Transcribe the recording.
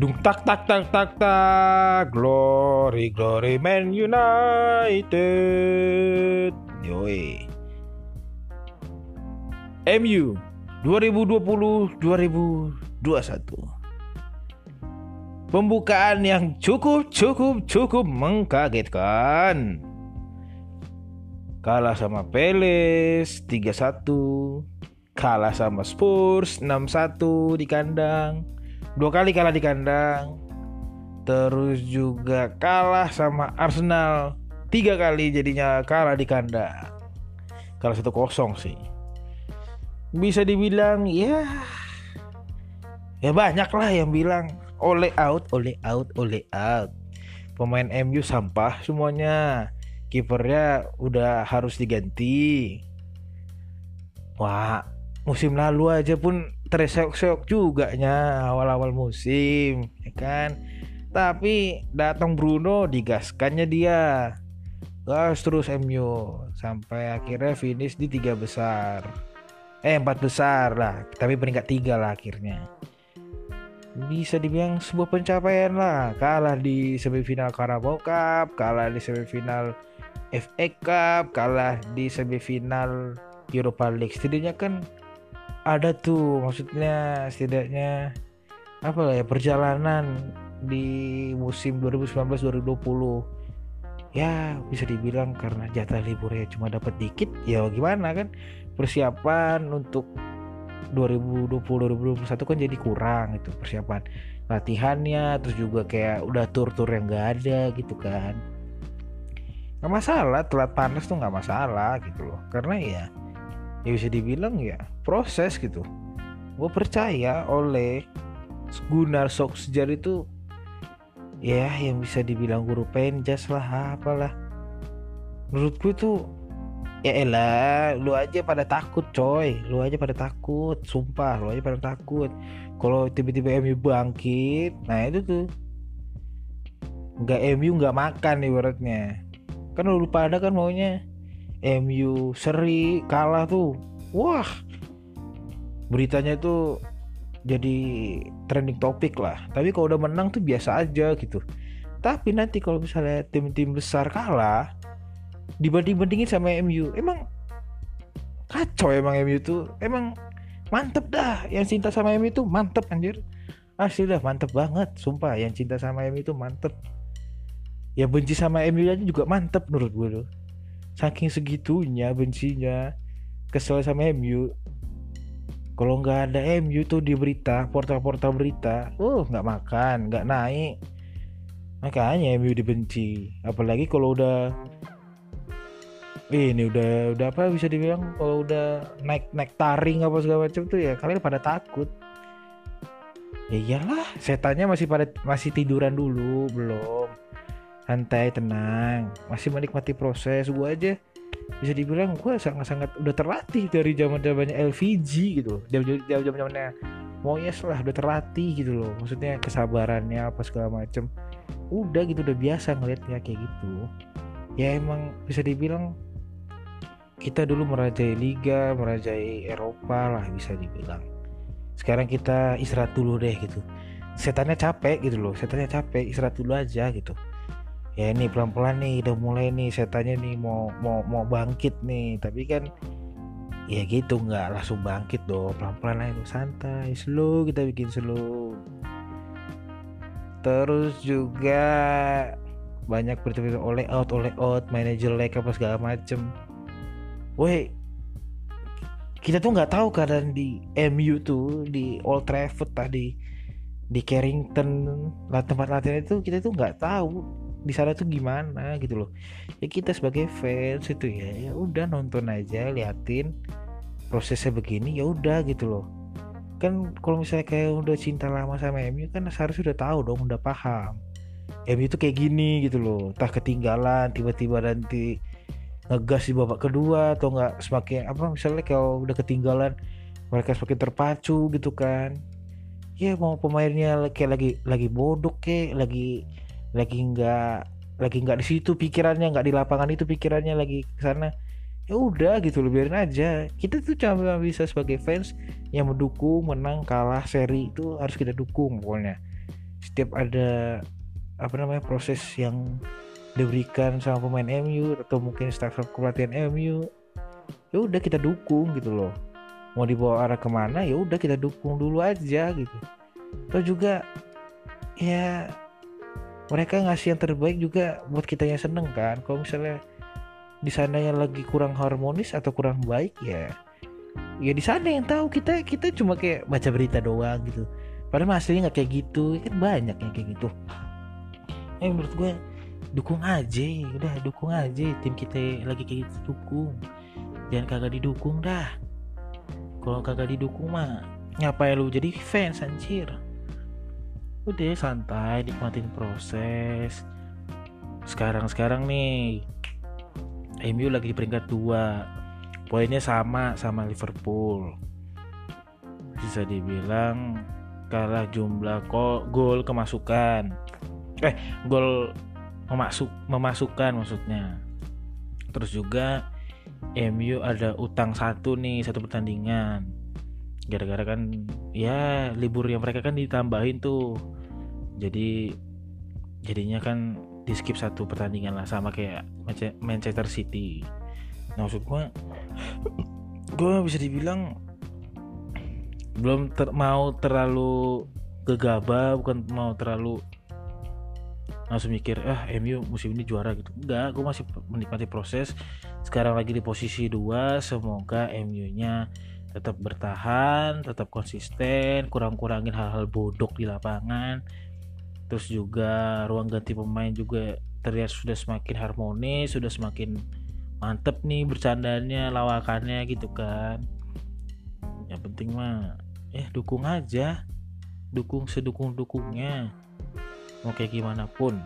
Dung tak tak tak tak tak. Glory glory Man United. Yoi. MU 2020-2021 Pembukaan yang cukup cukup cukup mengkagetkan. Kalah sama Peles 3-1 Kalah sama Spurs 6-1 di kandang dua kali kalah di kandang. Terus juga kalah sama Arsenal. Tiga kali jadinya kalah di kandang. Kalah satu kosong sih. Bisa dibilang ya ya banyak lah yang bilang oleh out oleh out oleh out. Pemain MU sampah semuanya. Kipernya udah harus diganti. Wah musim lalu aja pun terseok-seok juga nya awal-awal musim ya kan? Tapi datang Bruno digaskannya dia. Gas terus MU sampai akhirnya finish di tiga besar. Eh empat besar lah tapi peringkat tiga lah akhirnya. Bisa dibilang sebuah pencapaian lah. Kalah di semifinal Carabao Cup kalah di semifinal FA Cup kalah di semifinal Europa League. Setidaknya kan ada tuh maksudnya setidaknya apa lah ya perjalanan di musim 2019-2020 ya bisa dibilang karena jatah liburnya cuma dapat dikit ya gimana kan? Persiapan untuk 2020-2021 kan jadi kurang itu persiapan latihannya terus juga kayak udah tur-tur yang gak ada gitu kan. Nggak masalah telat panas tuh nggak masalah gitu loh. Karena ya ya bisa dibilang ya proses gitu. Gue percaya oleh Gunnar Solskjaer itu ya yang bisa dibilang guru penjas lah apalah. Menurutku itu ya elah lu aja pada takut coy. Lu aja pada takut sumpah lu aja pada takut. Kalau tiba-tiba MU bangkit nah itu tuh. Nggak MU nggak makan ibaratnya. Kan lu pada kan maunya MU seri kalah tuh wah beritanya tuh jadi trending topik lah. Tapi kalau udah menang tuh biasa aja gitu. Tapi nanti kalau misalnya tim-tim besar kalah dibanding-bandingin sama MU emang kacau emang MU tuh. Emang mantep dah yang cinta sama MU tuh mantep anjir. Asli dah mantep banget sumpah. Yang cinta sama MU tuh mantep. Ya benci sama MU aja juga mantep menurut gue tuh saking segitunya bencinya kesel sama MU kalau nggak ada MU tuh di berita portal-portal berita uh nggak makan nggak naik. Makanya MU dibenci. Apalagi kalau udah ini udah udah apa bisa dibilang kalau udah naik naik taring apa segala macam tuh ya kalian pada takut. Ya iyalah setannya masih pada masih tiduran dulu belum santai tenang. Masih menikmati proses gue aja. Bisa dibilang gue sangat-sangat udah terlatih dari zaman zamannya LVG gitu jam jam zamannya Moyes lah udah terlatih gitu loh. Maksudnya kesabarannya apa segala macem. Udah gitu udah biasa ngeliatnya kayak gitu. Ya emang bisa dibilang kita dulu merajai liga merajai Eropa lah bisa dibilang. Sekarang kita istirahat dulu deh gitu. Setannya capek gitu loh setannya capek istirahat dulu aja gitu ya ini pelan-pelan nih udah mulai nih setannya nih mau mau mau bangkit nih. Tapi kan ya gitu nggak langsung bangkit dong. Pelan-pelan aja santai slow kita bikin slow. Terus juga banyak berita oleh out oleh out manajer jelek apa segala macem. Woi kita tuh nggak tahu keadaan di MU tuh di Old Trafford tadi di Carrington lah tempat latihan itu kita tuh nggak tahu di sana tuh gimana gitu loh. Ya kita sebagai fans itu ya ya udah nonton aja liatin prosesnya begini ya udah gitu loh. Kan kalau misalnya kayak udah cinta lama sama MU kan seharusnya udah tahu dong udah paham. MU itu kayak gini gitu loh tak ketinggalan tiba-tiba nanti ngegas di babak kedua atau nggak semakin apa misalnya kalau udah ketinggalan mereka semakin terpacu gitu kan. Ya mau pemainnya kayak lagi lagi bodoh kayak lagi lagi nggak lagi nggak di situ pikirannya nggak di lapangan itu pikirannya lagi ke sana. Ya udah gitu loh biarin aja. Kita tuh cuma bisa sebagai fans yang mendukung menang kalah seri itu harus kita dukung pokoknya. Setiap ada apa namanya proses yang diberikan sama pemain MU atau mungkin staff kepelatihan MU ya udah kita dukung gitu loh. Mau dibawa arah ke mana ya udah kita dukung dulu aja gitu. Atau juga ya mereka ngasih yang terbaik juga buat kita yang seneng kan. Kalau misalnya di sana yang lagi kurang harmonis atau kurang baik ya ya di sana yang tahu. Kita kita cuma kayak baca berita doang gitu. Padahal aslinya nggak kayak gitu. Kan banyak yang kayak gitu. Eh menurut gue dukung aja. Udah dukung aja. Tim kita lagi kayak gitu dukung. Jangan kagak didukung dah. Kalau kagak didukung mah ngapain lu jadi fans anjir udah santai nikmatin proses. Sekarang sekarang nih MU lagi di peringkat dua. Poinnya sama sama Liverpool. Bisa dibilang kalah jumlah gol kemasukan. Eh gol memasuk memasukkan maksudnya. Terus juga MU ada utang satu nih satu pertandingan gara-gara kan ya libur yang mereka kan ditambahin tuh. Jadi jadinya kan di skip satu pertandingan lah sama kayak Manchester City. Nah maksud gue gue bisa dibilang belum ter mau terlalu gegabah bukan mau terlalu langsung mikir ah MU musim ini juara gitu. Enggak gue masih menikmati proses. Sekarang lagi di posisi dua semoga MU nya tetap bertahan tetap konsisten kurang-kurangin hal-hal bodoh di lapangan. Terus juga ruang ganti pemain juga terlihat sudah semakin harmonis sudah semakin mantep nih bercandanya lawakannya gitu kan. Yang penting mah eh dukung aja. Dukung sedukung dukungnya mau kayak gimana pun